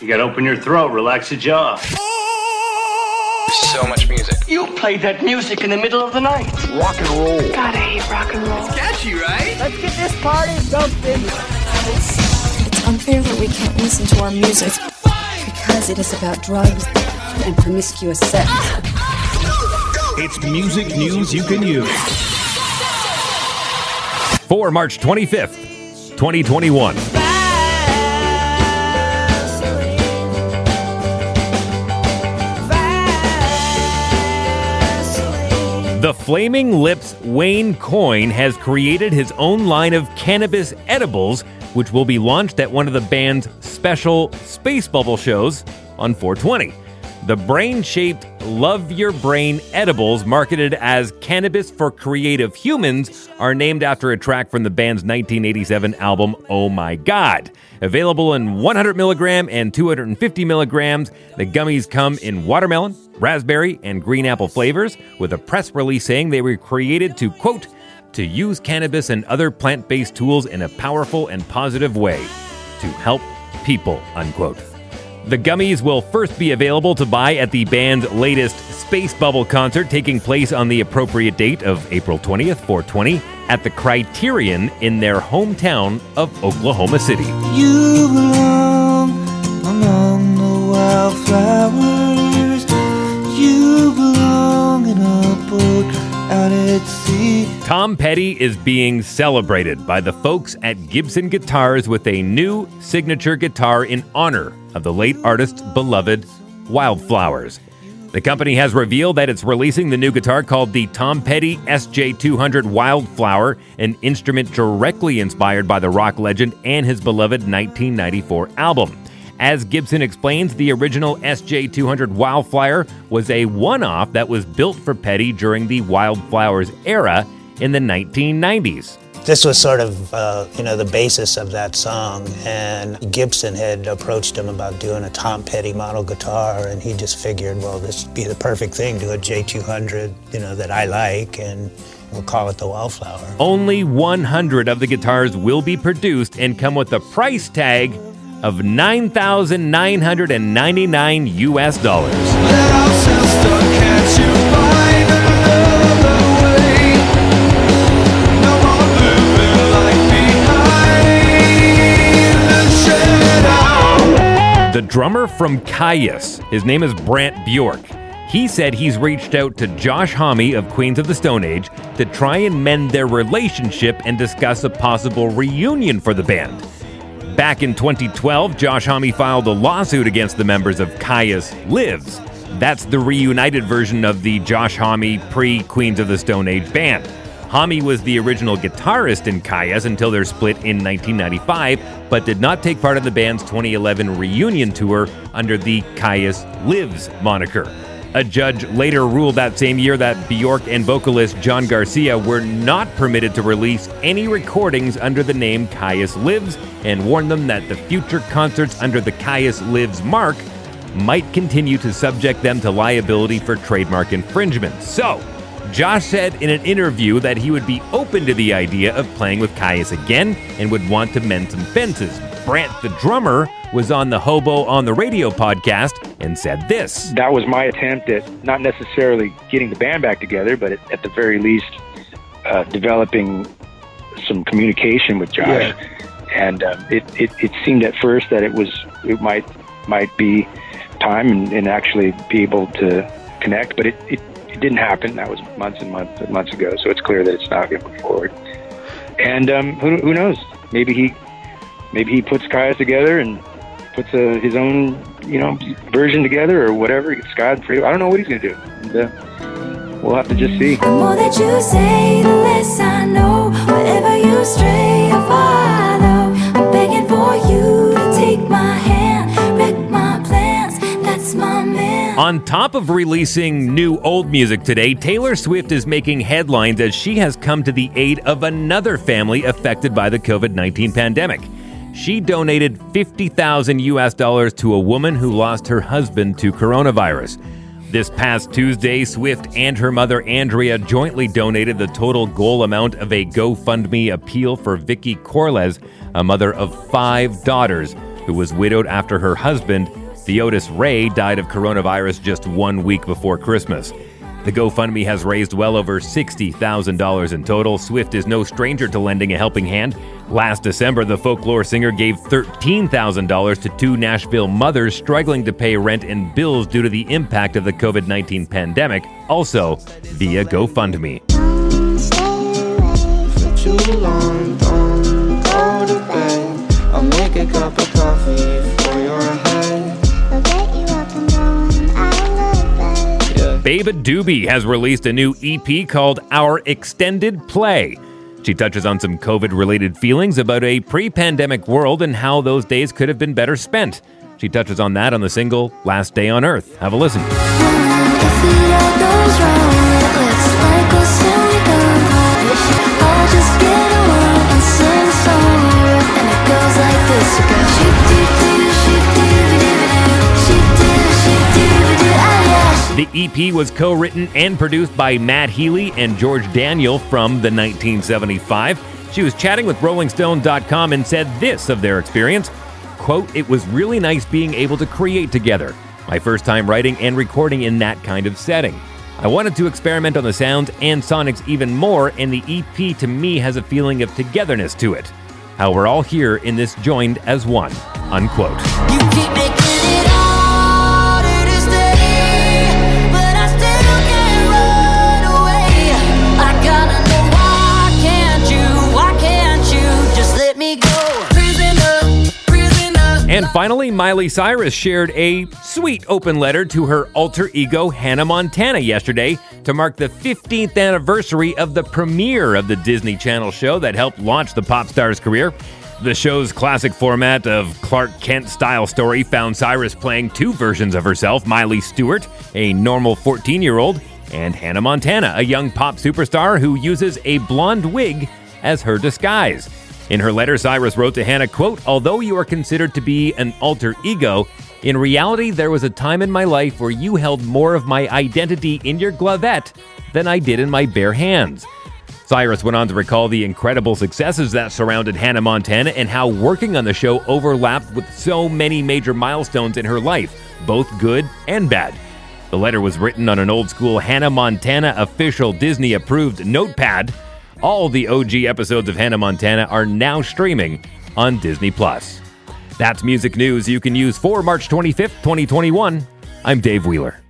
You gotta open your throat, relax your jaw. So much music. You played that music in the middle of the night. Rock and roll. God, I hate rock and roll. Catchy, right? Let's get this party jumping. It's unfair that we can't listen to our music because it is about drugs and promiscuous sex. It's music news you can use. For March 25th, 2021. The Flaming Lips Wayne Coyne has created his own line of cannabis edibles, which will be launched at one of the band's special Space Bubble shows on 420. The brain shaped Love Your Brain edibles, marketed as Cannabis for Creative Humans, are named after a track from the band's 1987 album, Oh My God. Available in 100 milligram and 250 milligrams, the gummies come in watermelon, raspberry, and green apple flavors, with a press release saying they were created to, quote, to use cannabis and other plant based tools in a powerful and positive way to help people, unquote. The gummies will first be available to buy at the band's latest Space Bubble concert taking place on the appropriate date of April 20th, 420, at the Criterion in their hometown of Oklahoma City. You belong among the wildflowers. You belong in a boat out at sea. Tom Petty is being celebrated by the folks at Gibson Guitars with a new signature guitar in honor of the late artist's beloved Wildflowers. The company has revealed that it's releasing the new guitar called the Tom Petty SJ200 Wildflower, an instrument directly inspired by the rock legend and his beloved 1994 album. As Gibson explains, the original SJ200 Wildflower was a one off that was built for Petty during the Wildflowers era in the 1990s. This was sort of, uh, you know, the basis of that song, and Gibson had approached him about doing a Tom Petty model guitar, and he just figured, well, this would be the perfect thing, do a J200, you know, that I like, and we'll call it the Wildflower. Only 100 of the guitars will be produced and come with a price tag of 9,999 US dollars. The drummer from Kyuss, his name is Brant Bjork. He said he's reached out to Josh Homme of Queens of the Stone Age to try and mend their relationship and discuss a possible reunion for the band. Back in 2012, Josh Homme filed a lawsuit against the members of Kyuss Lives. That's the reunited version of the Josh Homme pre Queens of the Stone Age band. Homme was the original guitarist in Kyuss until their split in 1995, but did not take part in the band's 2011 reunion tour under the Kyuss Lives moniker. A judge later ruled that same year that Bjork and vocalist John Garcia were not permitted to release any recordings under the name Kyuss Lives and warned them that the future concerts under the Kyuss Lives mark might continue to subject them to liability for trademark infringement. So, Josh said in an interview that he would be open to the idea of playing with Kyuss again and would want to mend some fences. Brant, the drummer, was on the Hobo on the Radio podcast and said this. That was my attempt at not necessarily getting the band back together, but at, at the very least, uh, developing some communication with Josh. Yeah. And um, it, it, it seemed at first that it was it might might be time and, and actually be able to connect, but it, it it didn't happen. That was months and months and months ago. So it's clear that it's not going to forward. And um, who, who knows? Maybe he, maybe he puts Kyuss together and puts a, his own, you know, version together or whatever. Scott, I don't know what he's going to do. And, uh, we'll have to just see. The more that you say, the less I know. On top of releasing new old music today, Taylor Swift is making headlines as she has come to the aid of another family affected by the COVID 19 pandemic. She donated 50,000 US dollars to a woman who lost her husband to coronavirus. This past Tuesday, Swift and her mother Andrea jointly donated the total goal amount of a GoFundMe appeal for Vicki Quarles, a mother of five daughters who was widowed after her husband, Theodis Ray, died of coronavirus just one week before Christmas. The GoFundMe has raised well over $60,000 in total. Swift is no stranger to lending a helping hand. Last December, the folklore singer gave $13,000 to two Nashville mothers struggling to pay rent and bills due to the impact of the COVID 19 pandemic, also via GoFundMe. I'll Beabadoobee has released a new EP called Our Extended Play. She touches on some COVID related feelings about a pre pandemic world and how those days could have been better spent. She touches on that on the single Last Day on Earth. Have a listen. The EP was co written and produced by Matt Healy and George Daniel from the 1975. She was chatting with RollingStone.com and said this of their experience quote, It was really nice being able to create together. My first time writing and recording in that kind of setting. I wanted to experiment on the sounds and sonics even more, and the EP to me has a feeling of togetherness to it. How we're all here in this joined as one. Unquote. Finally, Miley Cyrus shared a sweet open letter to her alter ego Hannah Montana yesterday to mark the 15th anniversary of the premiere of the Disney Channel show that helped launch the pop star's career. The show's classic format of Clark Kent style story found Cyrus playing two versions of herself Miley Stewart, a normal 14 year old, and Hannah Montana, a young pop superstar who uses a blonde wig as her disguise. In her letter, Cyrus wrote to Hannah, quote, Although you are considered to be an alter ego, in reality, there was a time in my life where you held more of my identity in your glovette than I did in my bare hands. Cyrus went on to recall the incredible successes that surrounded Hannah Montana and how working on the show overlapped with so many major milestones in her life, both good and bad. The letter was written on an old school Hannah Montana official Disney approved notepad. All the OG episodes of Hannah Montana are now streaming on Disney Plus. That's music news you can use for March 25th, 2021. I'm Dave Wheeler.